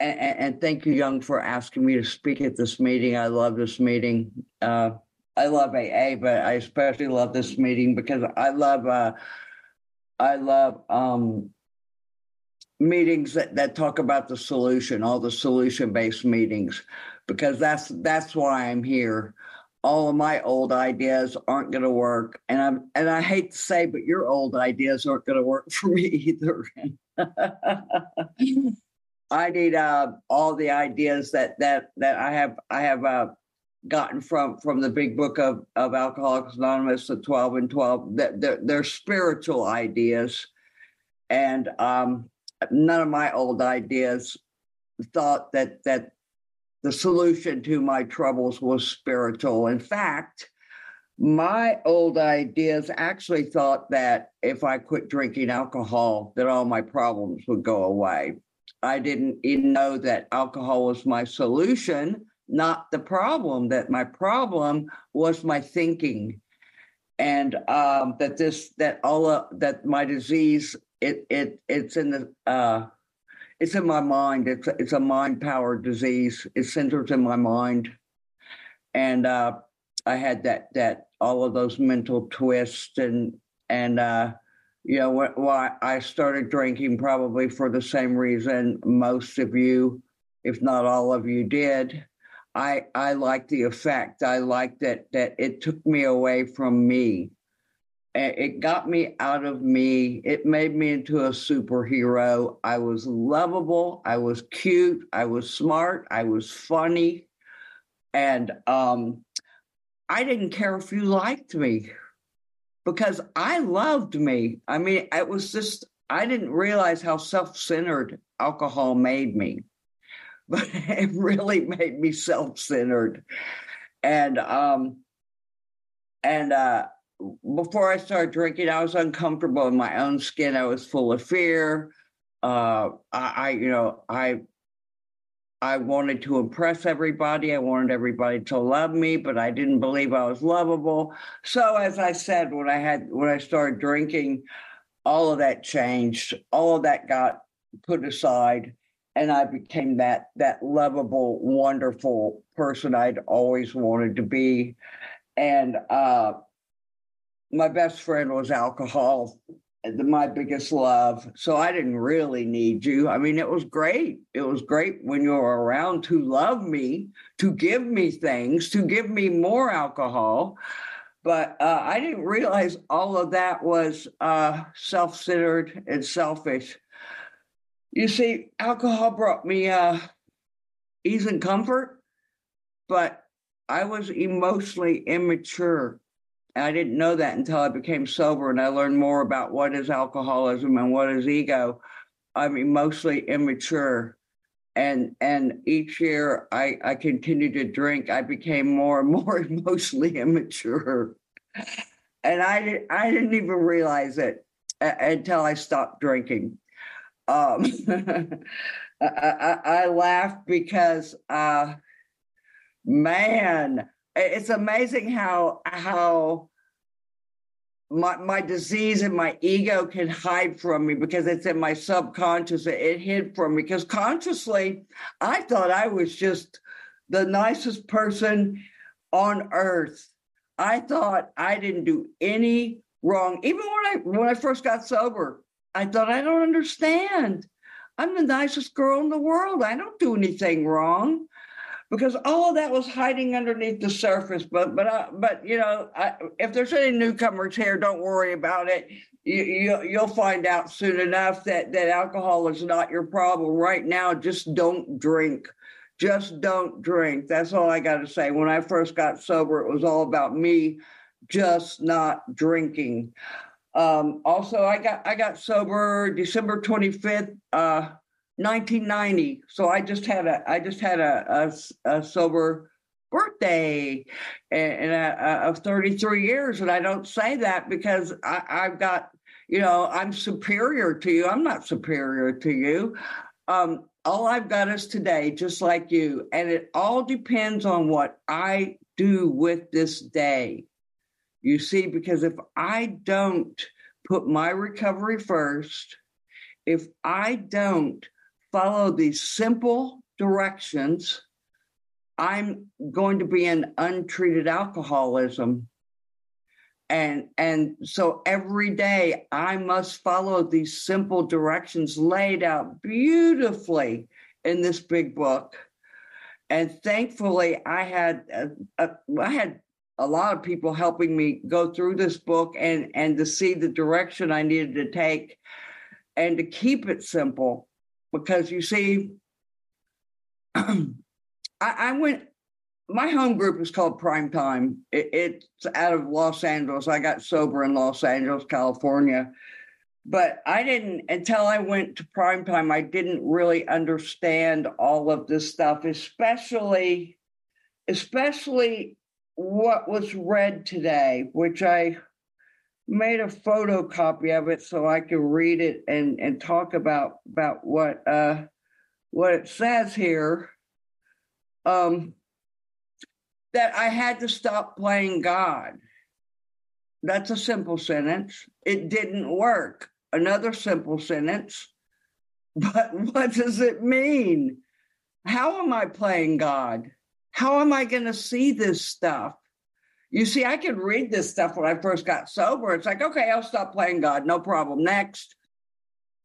and, and, thank you, Young, for asking me to speak at this meeting. I love this meeting. Uh, I love AA, but I especially love this meeting because I love uh, I love um, meetings that, that talk about the solution, all the solution based meetings, because that's that's why I'm here. All of my old ideas aren't going to work, and I'm and I hate to say, but your old ideas aren't going to work for me either. I need uh, all the ideas that that that I have I have uh, gotten from from the big book of of Alcoholics Anonymous, the twelve and twelve. That they're, they're, spiritual ideas, and um, none of my old ideas thought that that the solution to my troubles was spiritual. In fact, my old ideas actually thought that if I quit drinking alcohol, that all my problems would go away. I didn't even know that alcohol was my solution, not the problem. That my problem was my thinking, and um, that this that all of, that my disease it it it's in the uh, it's in my mind. It's it's a mind powered disease. It centers in my mind, and uh, I had that that all of those mental twists and and know, why I started drinking probably for the same reason most of you, if not all of you, did. I I like the effect. I like that that it took me away from me. It got me out of me. It made me into a superhero. I was lovable. I was cute. I was smart. I was funny, and um, I didn't care if you liked me because I loved me. I mean, it was just, I didn't realize how self centered alcohol made me, but it really made me self centered. And, um, and, uh, before I started drinking, I was uncomfortable in my own skin. I was full of fear. Uh, I, I, you know, I I wanted to impress everybody. I wanted everybody to love me, but I didn't believe I was lovable. So as I said, when I had when I started drinking, all of that changed. All of that got put aside and I became that that lovable, wonderful person I'd always wanted to be. And uh, my best friend was alcohol my biggest love. So I didn't really need you. I mean, it was great. It was great when you were around to love me, to give me things, to give me more alcohol. But uh, I didn't realize all of that was uh, self centered and selfish. You see, alcohol brought me uh, ease and comfort, but I was emotionally immature I didn't know that until I became sober and I learned more about what is alcoholism and what is ego. I'm emotionally immature. And and each year I, I continued to drink, I became more and more emotionally immature. And I, I didn't even realize it until I stopped drinking. Um, I, I, I laugh because, uh, man, it's amazing how how my my disease and my ego can hide from me because it's in my subconscious. It hid from me because consciously, I thought I was just the nicest person on earth. I thought I didn't do any wrong. Even when I when I first got sober, I thought I don't understand. I'm the nicest girl in the world. I don't do anything wrong because all of that was hiding underneath the surface. But but uh, but you know, I, if there's any newcomers here, don't worry about it. You, you you'll find out soon enough that that alcohol is not your problem right now. Just don't drink. Just don't drink. That's all I got to say. When I first got sober, it was all about me just not drinking. Um, also, I got I got sober December 25th, uh, 1990. So I just had a I just had a a, a sober birthday and, of 33 years, and I don't say that because I, I've got you know I'm superior to you. I'm not superior to you. Um, all I've got is today, just like you, and it all depends on what I do with this day. You see, because if I don't put my recovery first, if I don't follow these simple directions, I'm going to be in untreated alcoholism. And, and so every day I must follow these simple directions laid out beautifully in this big book. And thankfully, I had a, a, I had a lot of people helping me go through this book and and to see the direction I needed to take and to keep it simple because you see I, I, went my home group is called prime time. It, it's out of los angeles. I got sober in los angeles california. But i didn't until i went to prime time i didn't really understand all of this stuff especially especially what was read today, which I made a photocopy of it so I could read it and, and talk about about what uh, what it says here. Um, that I had to stop playing God. That's a simple sentence. It didn't work. Another simple sentence. But what does it mean? How am I playing God? How am I going to see this stuff? You see, I could read this stuff when I first got sober. It's like, okay, I'll stop playing God, no problem. Next.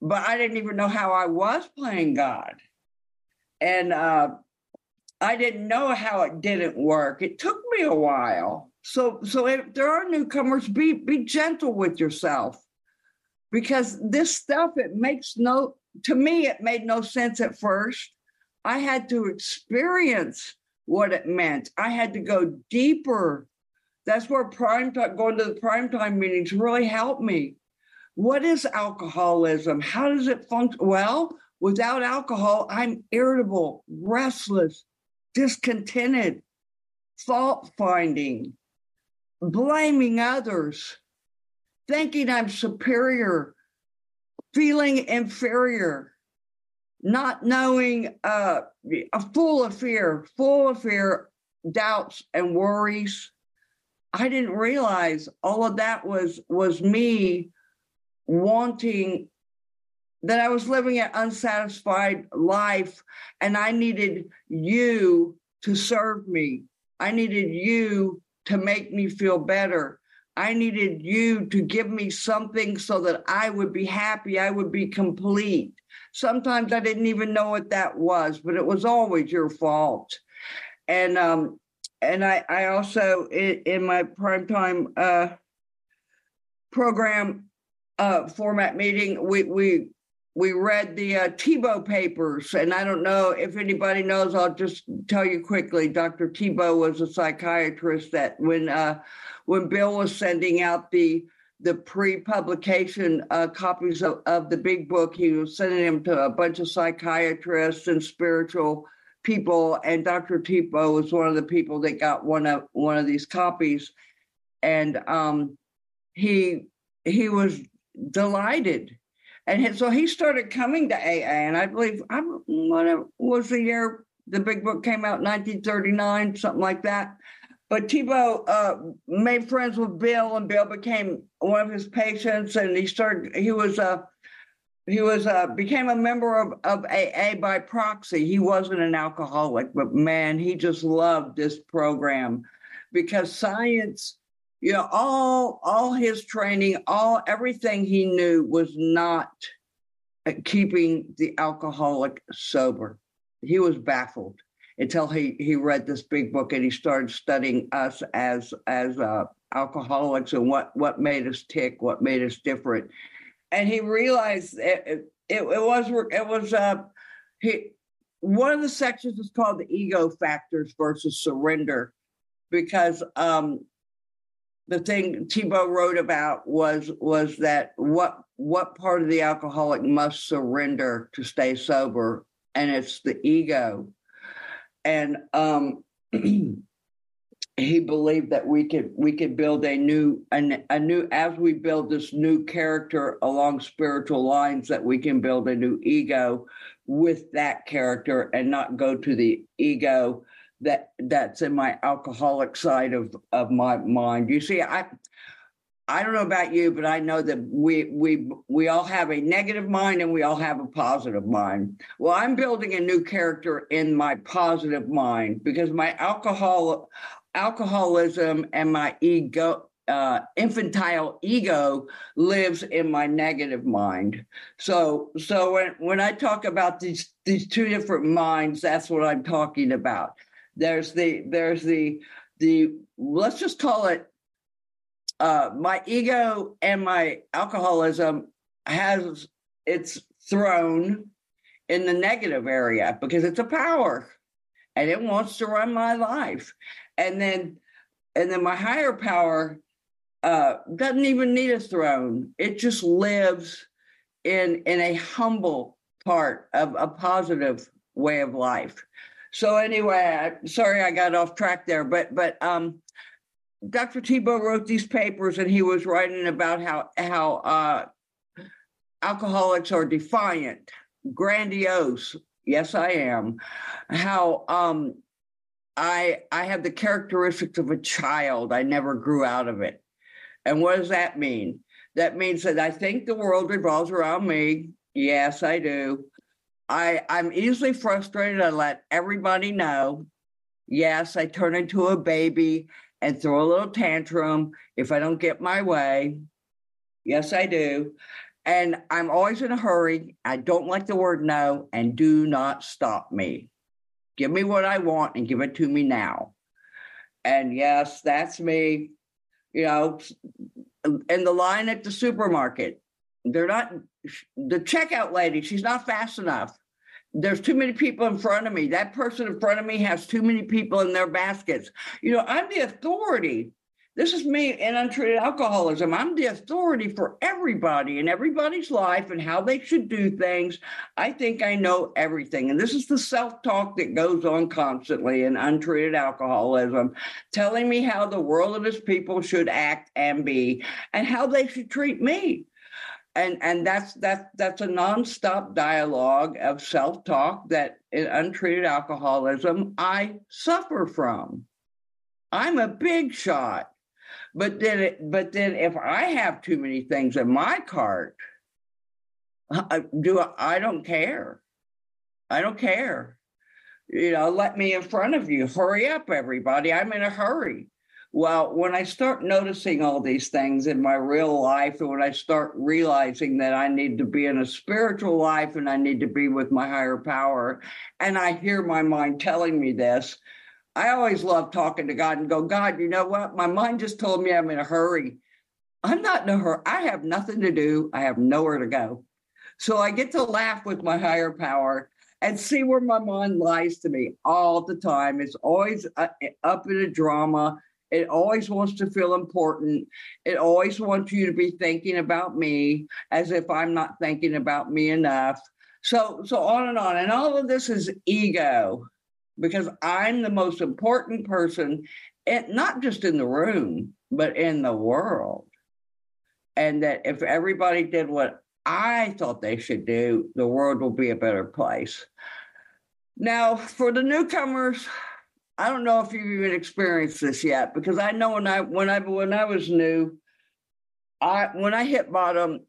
But I didn't even know how I was playing God. And uh, I didn't know how it didn't work. It took me a while. So, so if there are newcomers, be be gentle with yourself, because this stuff it makes no to me it made no sense at first. I had to experience what it meant. I had to go deeper. That's where prime time, going to the prime time meetings really helped me. What is alcoholism? How does it function? Well, without alcohol, I'm irritable, restless, discontented, fault finding, blaming others, thinking I'm superior, feeling inferior, not knowing, uh, full of fear, full of fear, doubts, and worries. I didn't realize all of that was was me wanting that I was living an unsatisfied life and I needed you to serve me. I needed you to make me feel better. I needed you to give me something so that I would be happy, I would be complete. Sometimes I didn't even know what that was, but it was always your fault. And um, and I, I also in, in my primetime uh, program uh, format meeting, we we we read the uh, Tiebout papers, and I don't know if anybody knows. I'll just tell you quickly. Dr. Tiebout was a psychiatrist that when uh, when Bill was sending out the the pre-publication uh, copies of, of the big book. He was sending them to a bunch of psychiatrists and spiritual people, and Dr. Tiebout was one of the people that got one of one of these copies, and um, he he was delighted, and so he started coming to AA, and I believe I what was the year the big book came out, 1939, something like that. But Tiebout uh, made friends with Bill, and Bill became one of his patients, and he started. He was a he was uh, became a member of, of AA by proxy. He wasn't an alcoholic, but man, he just loved this program because science, you know, all all his training, all everything he knew was not keeping the alcoholic sober. He was baffled until he he read this big book and he started studying us as as uh, alcoholics and what what made us tick, what made us different, and he realized it it, it was it was uh, he one of the sections is called the ego factors versus surrender because um, the thing Tiebout wrote about was was that what what part of the alcoholic must surrender to stay sober, and it's the ego. And um, he believed that we could we could build a new a, a new as we build this new character along spiritual lines that we can build a new ego with that character and not go to the ego that that's in my alcoholic side of of my mind. You see i i don't know about you but i know that we we we all have a negative mind and we all have a positive mind. Well i'm building a new character in my positive mind because my alcohol alcoholism and my ego uh, infantile ego lives in my negative mind. So, so when when I talk about these these two different minds, that's what I'm talking about. There's the there's the the let's just call it uh, my ego and my alcoholism has its throne in the negative area because it's a power and it wants to run my life and then and then my higher power uh, doesn't even need a throne. It just lives in in a humble part of a positive way of life. So anyway I, sorry i got off track there but but um dr tiebout wrote these papers and he was writing about how how uh alcoholics are defiant grandiose yes i am how um I I have the characteristics of a child. I never grew out of it. And what does that mean? That means that I think the world revolves around me. Yes, I do. I I'm easily frustrated. I let everybody know. Yes, I turn into a baby and throw a little tantrum if I don't get my way. Yes, I do. And I'm always in a hurry. I don't like the word no and do not stop me. Give me what I want and give it to me now. And yes, that's me. You know, in the line at the supermarket, they're not the checkout lady, she's not fast enough. There's too many people in front of me. That person in front of me has too many people in their baskets. You know, I'm the authority this is me in untreated alcoholism. I'm the authority for everybody in everybody's life and how they should do things. I think I know everything. And this is the self talk that goes on constantly in untreated alcoholism, telling me how the world and its people should act and be and how they should treat me. And, and that's that that's a nonstop dialogue of self-talk that in untreated alcoholism I suffer from. I'm a big shot but then, it, but then, if I have too many things in my cart, I, uh, do I, I don't care. I don't care. You know, let me in front of you. Hurry up, everybody. I'm in a hurry. Well, when I start noticing all these things in my real life, and when I start realizing that I need to be in a spiritual life and I need to be with my higher power, and I hear my mind telling me this, I always love talking to God and go, God, you know what? My mind just told me I'm in a hurry. I'm not in a hurry. I have nothing to do. I have nowhere to go. So I get to laugh with my higher power and see where my mind lies to me all the time. It's always uh, up in a drama. It always wants to feel important. It always wants you to be thinking about me as if I'm not thinking about me enough. So so on and on. And all of this is ego because I'm the most important person, and not just in the room, but in the world. And that if everybody did what I thought they should do, the world will be a better place. Now, for the newcomers, I don't know if you've even experienced this yet, because I know when I when I when I was new, I when I hit bottom,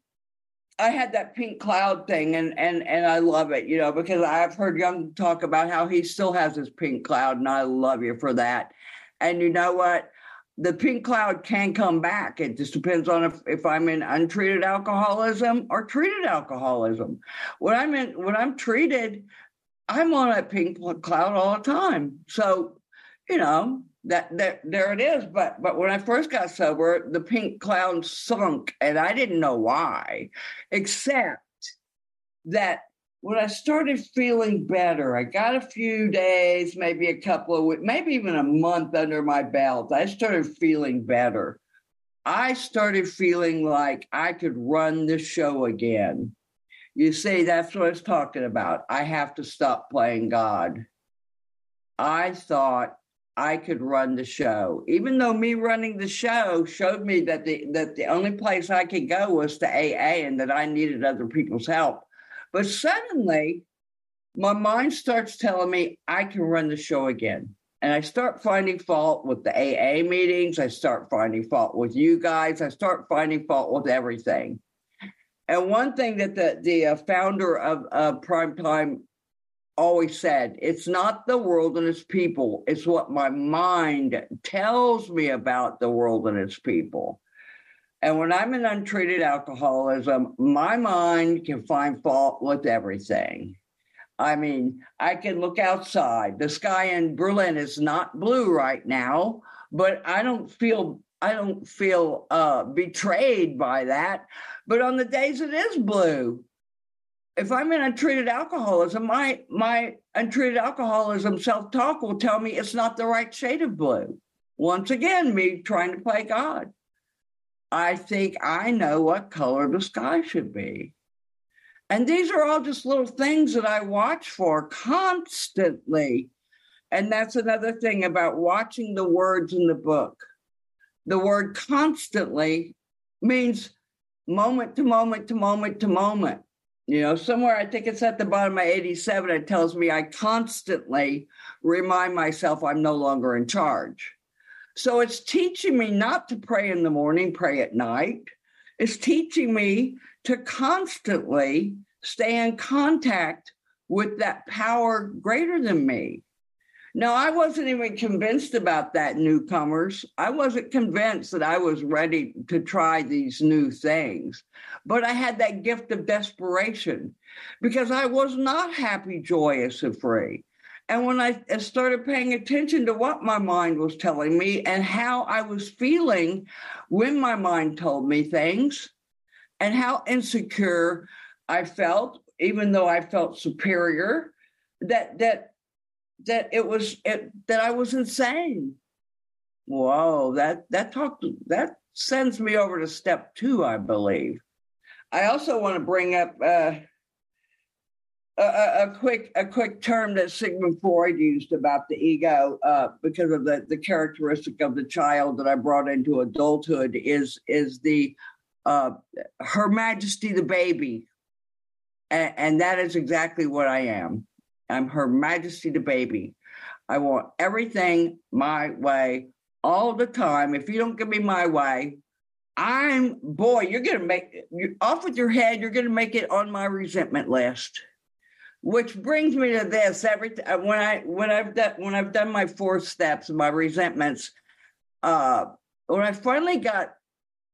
I had that pink cloud thing and and and I love it, you know, because I've heard Young talk about how he still has his pink cloud, and I love you for that. And you know what? The pink cloud can come back. It just depends on if, if I'm in untreated alcoholism or treated alcoholism. When I'm in when I'm treated, I'm on that pink cloud all the time. So, you know, that that there it is. But but when I first got sober, the pink cloud sunk, and I didn't know why, except that when I started feeling better, I got a few days, maybe a couple of weeks, maybe even a month under my belt. I started feeling better. I started feeling like I could run the show again. You see, that's what I was talking about. I have to stop playing God. I thought I could run the show, even though me running the show showed me that the that the only place I could go was to AA and that I needed other people's help. But suddenly, my mind starts telling me I can run the show again. And I start finding fault with the AA meetings. I start finding fault with you guys. I start finding fault with everything. And one thing that the the uh, founder of uh, Primetime always said, it's not the world and its people, it's what my mind tells me about the world and its people. And when I'm in untreated alcoholism, my mind can find fault with everything. I mean, I can look outside. The sky in Berlin is not blue right now, but I don't feel I don't feel uh, betrayed by that. But on the days it is blue, if I'm in untreated alcoholism, my my untreated alcoholism self-talk will tell me it's not the right shade of blue. Once again, me trying to play God. I think I know what color the sky should be. And these are all just little things that I watch for constantly. And that's another thing about watching the words in the book. The word constantly means moment to moment to moment to moment. You know, somewhere I think it's at the bottom of 87, it tells me I constantly remind myself I'm no longer in charge. So it's teaching me not to pray in the morning, pray at night. It's teaching me to constantly stay in contact with that power greater than me. Now, I wasn't even convinced about that, newcomers. I wasn't convinced that I was ready to try these new things. But I had that gift of desperation because I was not happy, joyous, and free. And when I started paying attention to what my mind was telling me and how I was feeling when my mind told me things and how insecure I felt, even though I felt superior, that that that it was it, that I was insane. Whoa, that that talk that sends me over to step two, I believe. I also want to bring up uh, a, a, quick a quick term that Sigmund Freud used about the ego uh, because of the, the characteristic of the child that I brought into adulthood is is the uh, Her Majesty the baby, and that is exactly what I am. I'm Her Majesty the baby. I want everything my way all the time. If you don't give me my way, I'm boy, you're gonna make you off with your head. You're gonna make it on my resentment list. Which brings me to this: every uh, when I when I've done when I've done my four steps, my resentments, uh, when I finally got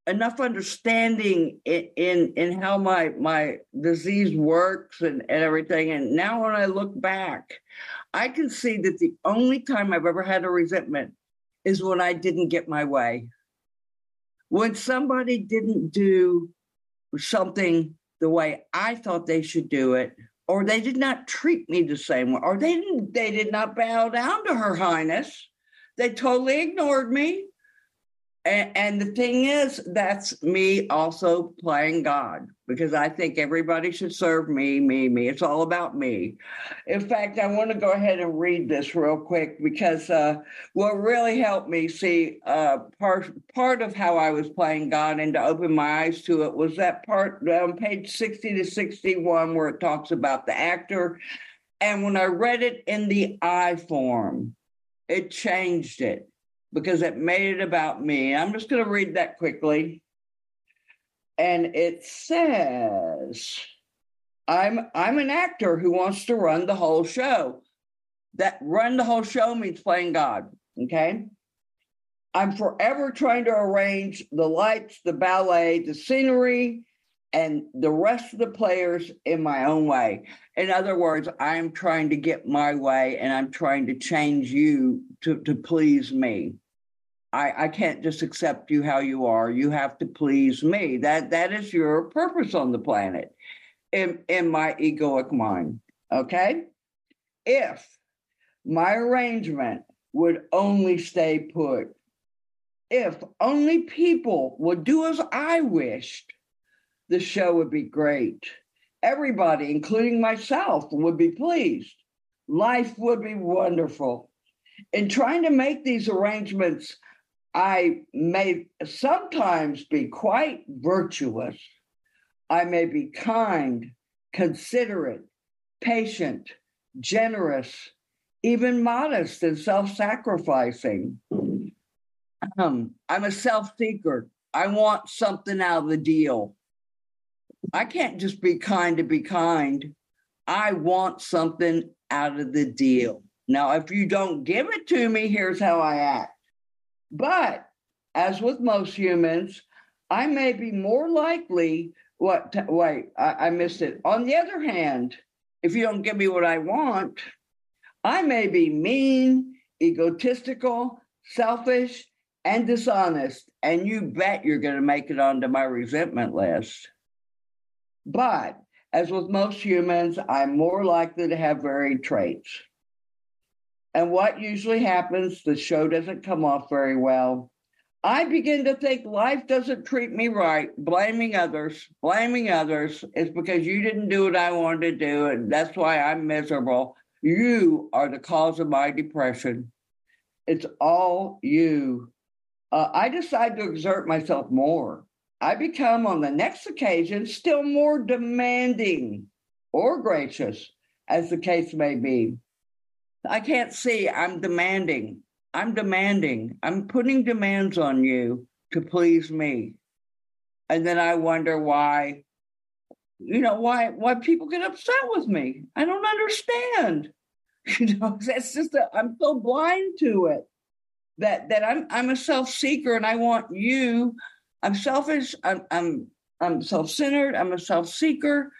enough understanding in, in in how my my disease works and, and everything. And now when i look back i can see that the only time i've ever had a resentment is when i didn't get my way. When somebody didn't do something the way i thought they should do it or they did not treat me the same way or they didn't they did not bow down to her highness. They totally ignored me and, the thing is, that's me also playing God because I think everybody should serve me, me, me. It's all about me. In fact, I want to go ahead and read this real quick because uh, what really helped me see uh, part part of how I was playing God and to open my eyes to it was that part on page sixty to sixty one where it talks about the actor, and when I read it in the I form, it changed it because it made it about me. I'm just going to read that quickly. And it says, I'm I'm an actor who wants to run the whole show. That run the whole show means playing God. Okay. I'm forever trying to arrange the lights, the ballet, the scenery, and the rest of the players in my own way. In other words, I'm trying to get my way and I'm trying to change you to, to please me. I, I can't just accept you how you are. You have to please me. That that is your purpose on the planet in, in my egoic mind. Okay? If my arrangement would only stay put, if only people would do as I wished, the show would be great. Everybody, including myself, would be pleased. Life would be wonderful. In trying to make these arrangements, I may sometimes be quite virtuous. I may be kind, considerate, patient, generous, even modest and self sacrificing. Um, I'm a self seeker. I want something out of the deal. I can't just be kind to be kind. I want something out of the deal. Now, if you don't give it to me, here's how I act. But as with most humans, I may be more likely. What? Wait, I, I missed it. On the other hand, if you don't give me what I want, I may be mean, egotistical, selfish, and dishonest, and you bet you're going to make it onto my resentment list. But as with most humans, I'm more likely to have varied traits. And what usually happens, the show doesn't come off very well. I begin to think life doesn't treat me right, blaming others, blaming others is because you didn't do what I wanted to do, and that's why I'm miserable. You are the cause of my depression. It's all you. Uh, I decide to exert myself more. I become, on the next occasion, still more demanding or gracious, as the case may be. I can't see, I'm demanding. I'm demanding. I'm putting demands on you to please me. And then I wonder why you know why why people get upset with me. I don't understand. You know that's just i am so blind to it that that i'm i'm a self-seeker and i want you. I'm selfish. I'm i'm i'm self-centered. I'm a self-seeker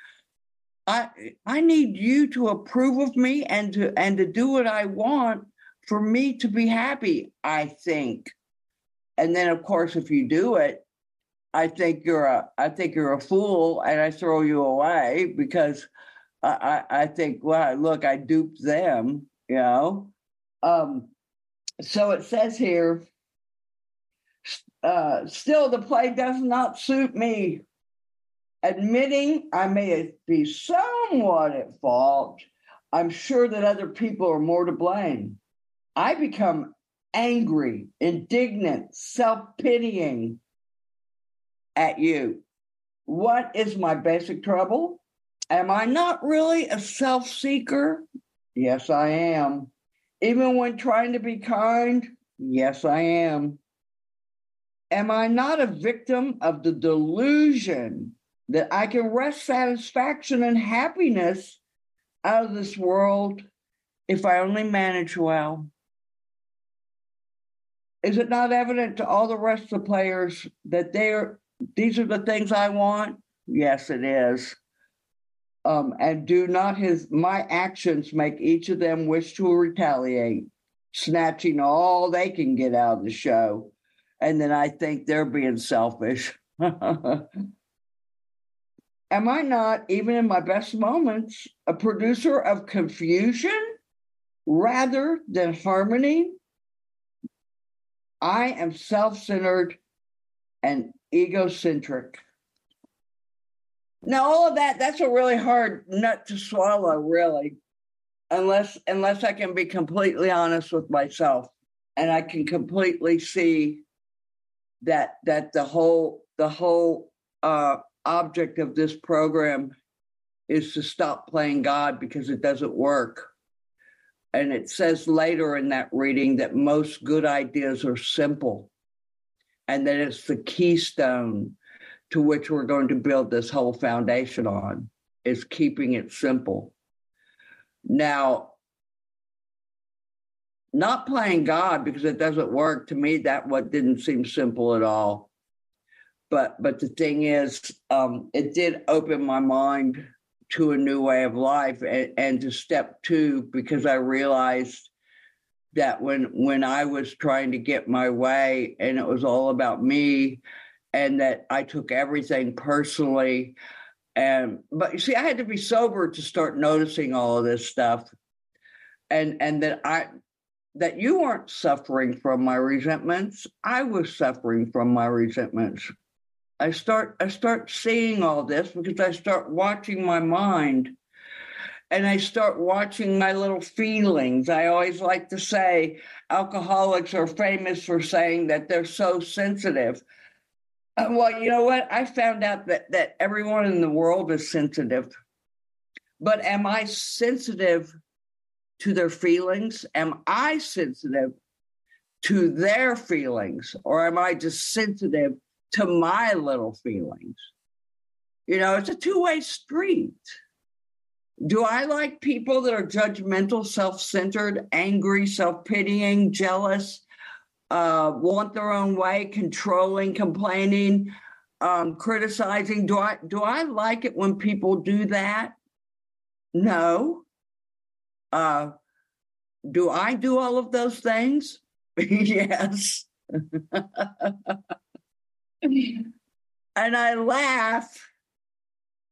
i i need you to approve of me and to and to do what i want for me to be happy i think and then of course if you do it I think you're a I think you're a fool and I throw you away because I, I, I think, well, look, I duped them, you know. Um, so it says here, uh, still the play does not suit me. Admitting I may be somewhat at fault, I'm sure that other people are more to blame. I become angry, indignant, self pitying, at you. What is my basic trouble? Am I not really a self seeker? Yes, I am. Even when trying to be kind? Yes, I am. Am I not a victim of the delusion that I can wrest satisfaction and happiness out of this world if I only manage well? Is it not evident to all the rest of the players that they're these are the things I want? Yes, it is. Um, and do not his my actions make each of them wish to retaliate, snatching all they can get out of the show. And then I think they're being selfish. Am I not, even in my best moments, a producer of confusion rather than harmony? I am self centered and egocentric. Now, all of that, that's a really hard nut to swallow, really, unless unless I can be completely honest with myself and I can completely see that that the whole the whole uh, object of this program is to stop playing God because it doesn't work. And it says later in that reading that most good ideas are simple and that it's the keystone to which we're going to build this whole foundation on is keeping it simple. Now, not playing God because it doesn't work to me. That what didn't seem simple at all. But but the thing is, um, it did open my mind to a new way of life and, and to step two because I realized that when when I was trying to get my way and it was all about me and that I took everything personally and but you see I had to be sober to start noticing all of this stuff and and that I that you weren't suffering from my resentments. I was suffering from my resentments. I start I start seeing all this because I start watching my mind and I start watching my little feelings. I always like to say alcoholics are famous for saying that they're so sensitive. Uh, well, you know what? I found out that that everyone in the world is sensitive. But am I sensitive to their feelings? Am I sensitive to their feelings? Or am I just sensitive to my little feelings? You know, it's a two way street. Do I like people that are judgmental, self centered, angry, self pitying, jealous, uh, want their own way, controlling, complaining, um, criticizing? Do I do I like it when people do that? No. Uh, do I do all of those things? yes. and I laugh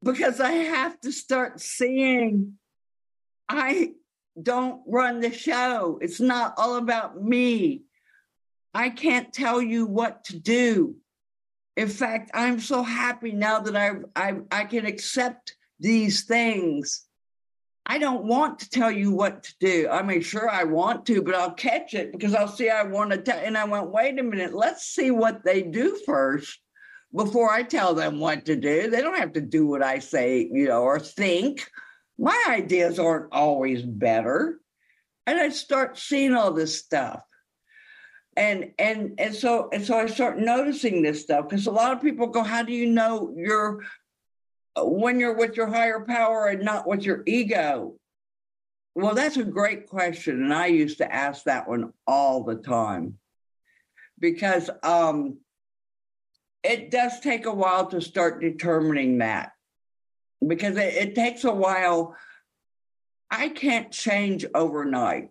because I have to start seeing I don't run the show. It's not all about me. I can't tell you what to do. In fact, I'm so happy now that I I, I can accept these things I don't want to tell you what to do. I mean, sure, I want to, but I'll catch it because I'll see I want to tell. And I went, wait a minute, let's see what they do first before I tell them what to do. They don't have to do what I say, you know, or think. My ideas aren't always better. And I start seeing all this stuff. And and and so and so I start noticing this stuff because a lot of people go, How do you know you're when you're with your higher power and not with your ego? Well, that's a great question. And I used to ask that one all the time because um, it does take a while to start determining that because it, it takes a while. I can't change overnight.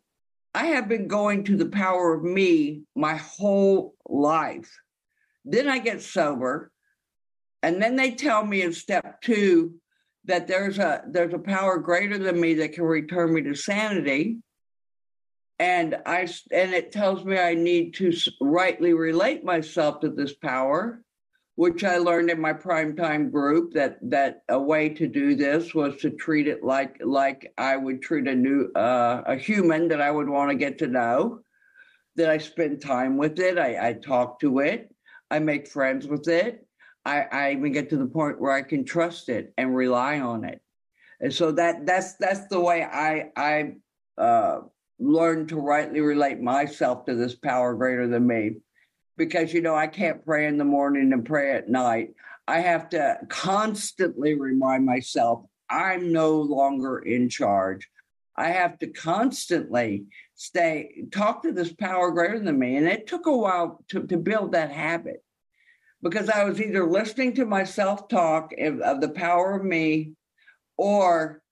I have been going to the power of me my whole life. Then I get sober and then they tell me in step two that there's a there's a power greater than me that can return me to sanity. And I and it tells me I need to rightly relate myself to this power, which I learned in my prime time group that that a way to do this was to treat it like like I would treat a new uh, a human that I would want to get to know. That I spend time with it, I, I talk to it, I make friends with it, I, I even get to the point where I can trust it and rely on it. And so that that's that's the way I I uh, learned to rightly relate myself to this power greater than me, because you know I can't pray in the morning and pray at night. I have to constantly remind myself I'm no longer in charge. I have to constantly stay talk to this power greater than me, and it took a while to to build that habit because I was either listening to myself talk of the power of me, or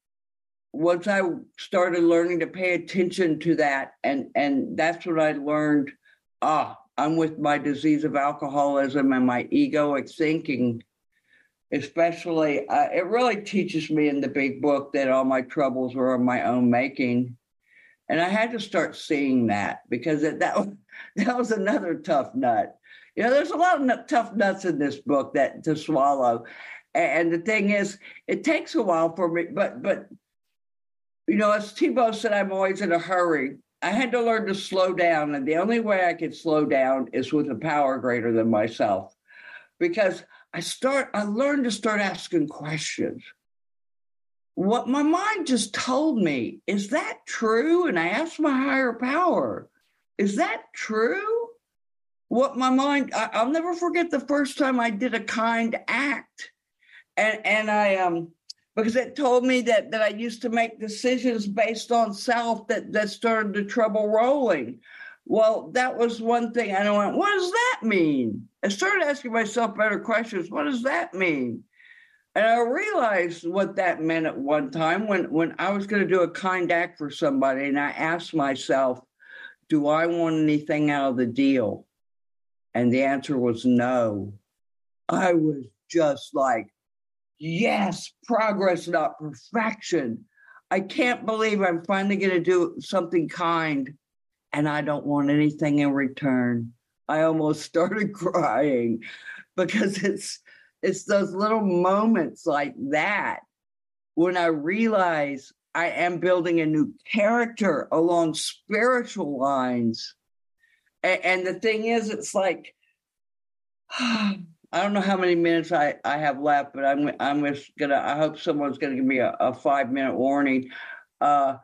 once I started learning to pay attention to that, and and that's what I learned. Ah, I'm with my disease of alcoholism and my egoic thinking. Especially, uh, it really teaches me in the big book that all my troubles were of my own making, and I had to start seeing that because that that that was another tough nut you know, there's a lot of tough nuts in this book that to swallow. And the thing is, it takes a while for me, but but you know, as Tiebout said, I'm always in a hurry. I had to learn to slow down, and the only way I could slow down is with a power greater than myself, because I start. I learned to start asking questions. What my mind just told me is that true, and I asked my higher power, is that true? What my mind I, will never forget the first time I did a kind act. And and I um because it told me that that I used to make decisions based on self that that started the trouble rolling. Well, that was one thing. And I went, what does that mean? I started asking myself better questions. What does that mean? And I realized what that meant at one time when, when I was going to do a kind act for somebody. And I asked myself, do I want anything out of the deal? And the answer was no. I was just like, yes, progress, not perfection. I can't believe I'm finally going to do something kind and I don't want anything in return. I almost started crying because it's it's those little moments like that when I realize I am building a new character along spiritual lines. And, and the thing is, it's like I don't know how many minutes I, I have left, but I'm I'm just gonna. I hope someone's gonna give me a, a five minute warning. Uh,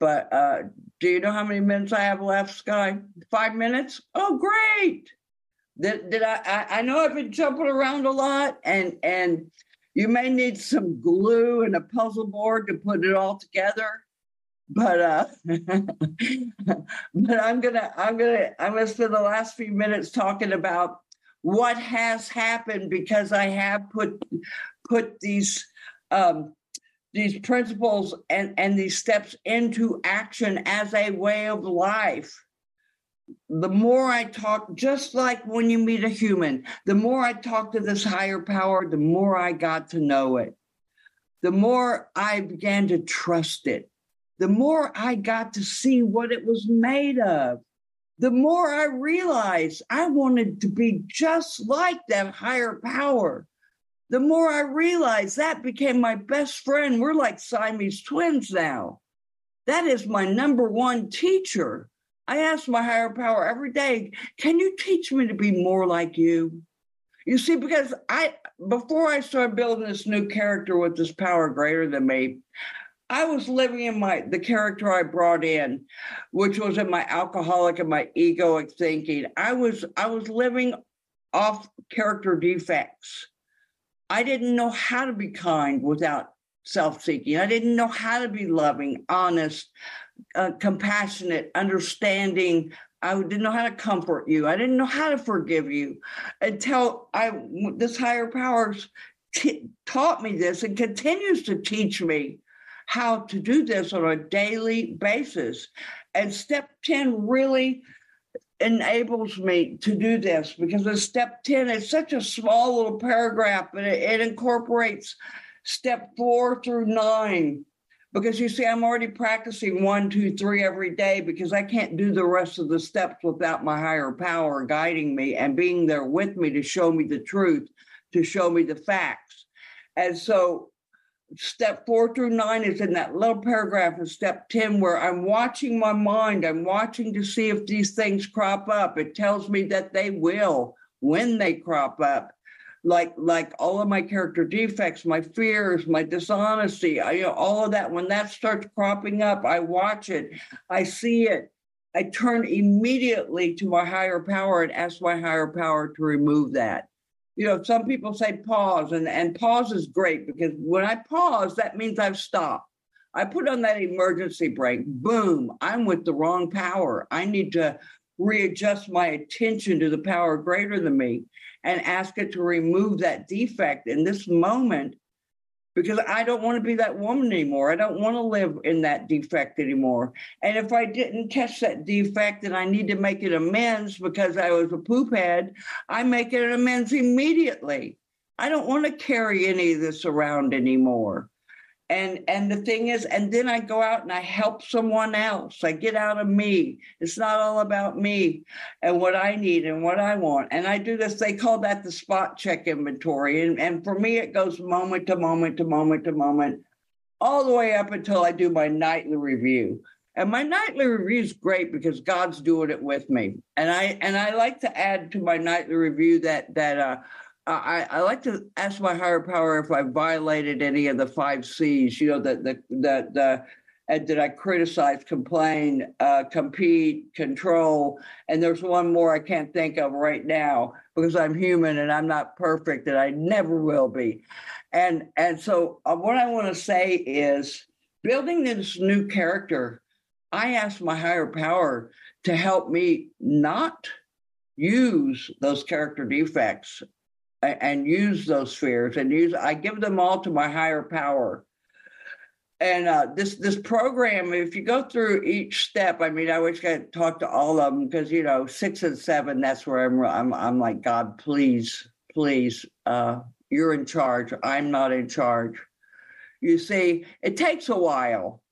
but uh, do you know how many minutes I have left, Sky? Five minutes? Oh, great! Did, did I, I? I know I've been jumping around a lot, and and you may need some glue and a puzzle board to put it all together. But uh, but I'm gonna I'm gonna I'm gonna spend the last few minutes talking about what has happened because I have put put these um, these principles and, and these steps into action as a way of life. The more I talk, just like when you meet a human, the more I talk to this higher power, the more I got to know it. The more I began to trust it, the more I got to see what it was made of the more I realized I wanted to be just like that higher power. The more I realized that became my best friend. We're like Siamese twins now. That is my number one teacher. I ask my higher power every day, can you teach me to be more like you? You see, because I, before I started building this new character with this power greater than me, I was living in my the character I brought in, which was in my alcoholic and my egoic thinking. I was I was living off character defects. I didn't know how to be kind without self-seeking. I didn't know how to be loving, honest, uh, compassionate, understanding. I didn't know how to comfort you. I didn't know how to forgive you until I this higher powers t- taught me this and continues to teach me how to do this on a daily basis. And step 10 really enables me to do this because the step 10 is such a small little paragraph, but it, it incorporates step four through nine. Because you see, I'm already practicing one, two, three every day because I can't do the rest of the steps without my higher power guiding me and being there with me to show me the truth, to show me the facts. And so step four through nine is in that little paragraph of step 10 where I'm watching my mind. I'm watching to see if these things crop up. It tells me that they will when they crop up. Like like all of my character defects, my fears, my dishonesty, I, you know, all of that. When that starts cropping up, I watch it, I see it, I turn immediately to my higher power and ask my higher power to remove that you know, some people say pause, and, and pause is great because when I pause, that means I've stopped. I put on that emergency brake, boom, I'm with the wrong power. I need to readjust my attention to the power greater than me and ask it to remove that defect in this moment because I don't want to be that woman anymore. I don't want to live in that defect anymore. And if I didn't catch that defect and I need to make it amends because I was a poop head, I make it an amends immediately. I don't want to carry any of this around anymore and and the thing is and then i go out and i help someone else. I get out of me. It's not all about me and what i need and what i want. And i do this they call that the spot check inventory. And, and for me it goes moment to moment to moment to moment all the way up until i do my nightly review. And my nightly review is great because god's doing it with me. And i and i like to add to my nightly review that that uh I, I like to ask my higher power if I violated any of the five C's. You know that the the the and did I criticize, complain, uh, compete, control? And there's one more I can't think of right now because I'm human and I'm not perfect and I never will be. And and so uh, what I want to say is building this new character. I ask my higher power to help me not use those character defects and use those fears and use i give them all to my higher power. And uh, this this program if you go through each step i mean i wish i could talk to all of them because you know six and seven that's where i'm i'm, I'm like god please please uh, you're in charge i'm not in charge. You see it takes a while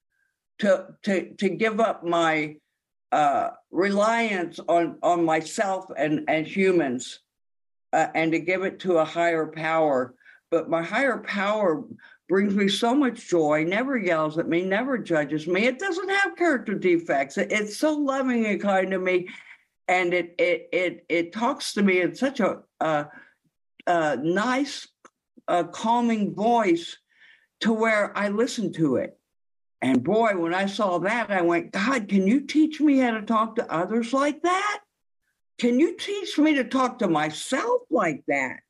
to to to give up my uh, reliance on on myself and and humans, uh, and to give it to a higher power. But my higher power brings me so much joy. Never yells at me. Never judges me. It doesn't have character defects. It, it's so loving and kind to me, and it it it it talks to me in such a nice, calming voice, to where I listen to it and boy, when I saw that, I went, God, can you teach me how to talk to others like that? Can you teach me to talk to myself like that?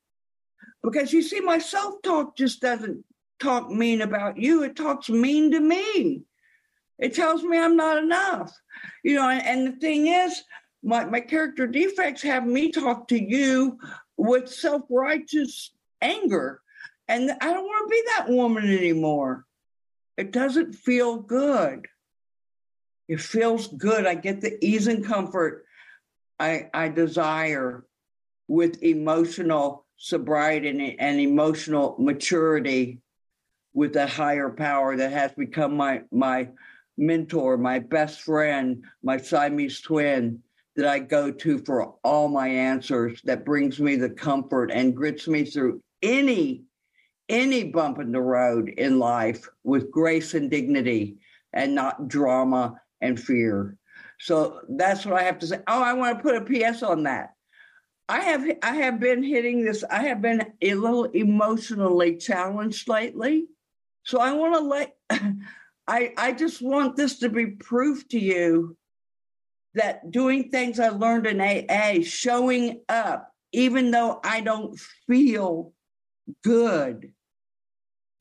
Because you see, my self talk just doesn't talk mean about you, it talks mean to me. It tells me I'm not enough. You know, and, and the thing is, my, my character defects have me talk to you with self righteous anger. And I don't want to be that woman anymore. It doesn't feel good. It feels good. I get the ease and comfort I, I desire with emotional sobriety and, and emotional maturity with that higher power that has become my my mentor, my best friend, my Siamese twin that I go to for all my answers, that brings me the comfort and grits me through any any bump in the road in life with grace and dignity and not drama and fear. So that's what I have to say. Oh, I want to put a PS on that. I have I have been hitting this. I have been a little emotionally challenged lately. So I want to let I I just want this to be proof to you that doing things I learned in AA, showing up, even though I don't feel good,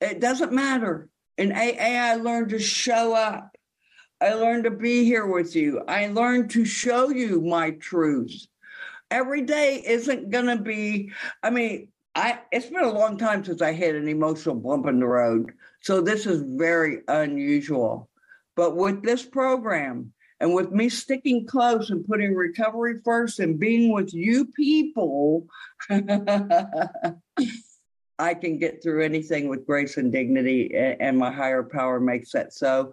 it doesn't matter. In AA, I learned to show up. I learned to be here with you. I learned to show you my truth. Every day isn't going to be, I mean, I it's been a long time since I hit an emotional bump in the road. So this is very unusual. But with this program and with me sticking close and putting recovery first and being with you people, I can get through anything with grace and dignity, and my higher power makes that so.